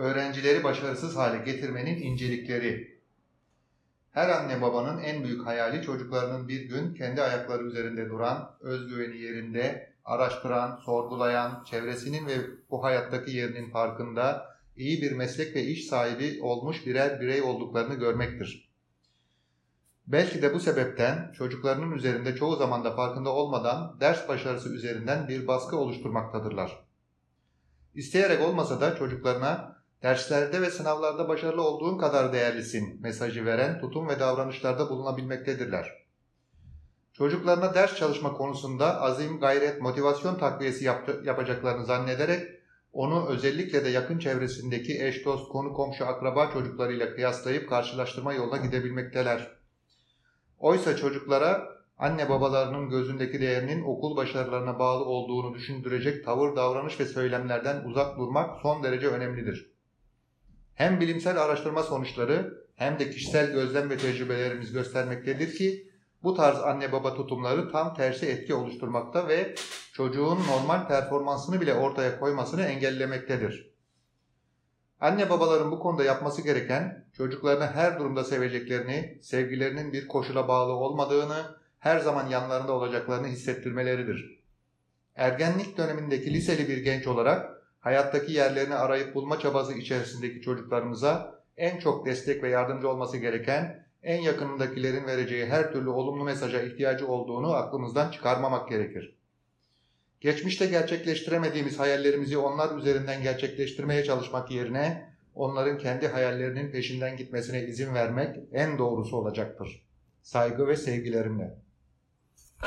Öğrencileri başarısız hale getirmenin incelikleri. Her anne babanın en büyük hayali çocuklarının bir gün kendi ayakları üzerinde duran, özgüveni yerinde, araştıran, sorgulayan, çevresinin ve bu hayattaki yerinin farkında, iyi bir meslek ve iş sahibi olmuş birer birey olduklarını görmektir. Belki de bu sebepten çocuklarının üzerinde çoğu zaman da farkında olmadan ders başarısı üzerinden bir baskı oluşturmaktadırlar. İsteyerek olmasa da çocuklarına derslerde ve sınavlarda başarılı olduğun kadar değerlisin mesajı veren tutum ve davranışlarda bulunabilmektedirler. Çocuklarına ders çalışma konusunda azim, gayret, motivasyon takviyesi yap yapacaklarını zannederek onu özellikle de yakın çevresindeki eş, dost, konu, komşu, akraba çocuklarıyla kıyaslayıp karşılaştırma yoluna gidebilmekteler. Oysa çocuklara anne babalarının gözündeki değerinin okul başarılarına bağlı olduğunu düşündürecek tavır, davranış ve söylemlerden uzak durmak son derece önemlidir. Hem bilimsel araştırma sonuçları hem de kişisel gözlem ve tecrübelerimiz göstermektedir ki bu tarz anne baba tutumları tam tersi etki oluşturmakta ve çocuğun normal performansını bile ortaya koymasını engellemektedir. Anne babaların bu konuda yapması gereken çocuklarını her durumda seveceklerini, sevgilerinin bir koşula bağlı olmadığını, her zaman yanlarında olacaklarını hissettirmeleridir. Ergenlik dönemindeki liseli bir genç olarak hayattaki yerlerini arayıp bulma çabası içerisindeki çocuklarımıza en çok destek ve yardımcı olması gereken, en yakınındakilerin vereceği her türlü olumlu mesaja ihtiyacı olduğunu aklımızdan çıkarmamak gerekir. Geçmişte gerçekleştiremediğimiz hayallerimizi onlar üzerinden gerçekleştirmeye çalışmak yerine onların kendi hayallerinin peşinden gitmesine izin vermek en doğrusu olacaktır. Saygı ve sevgilerimle.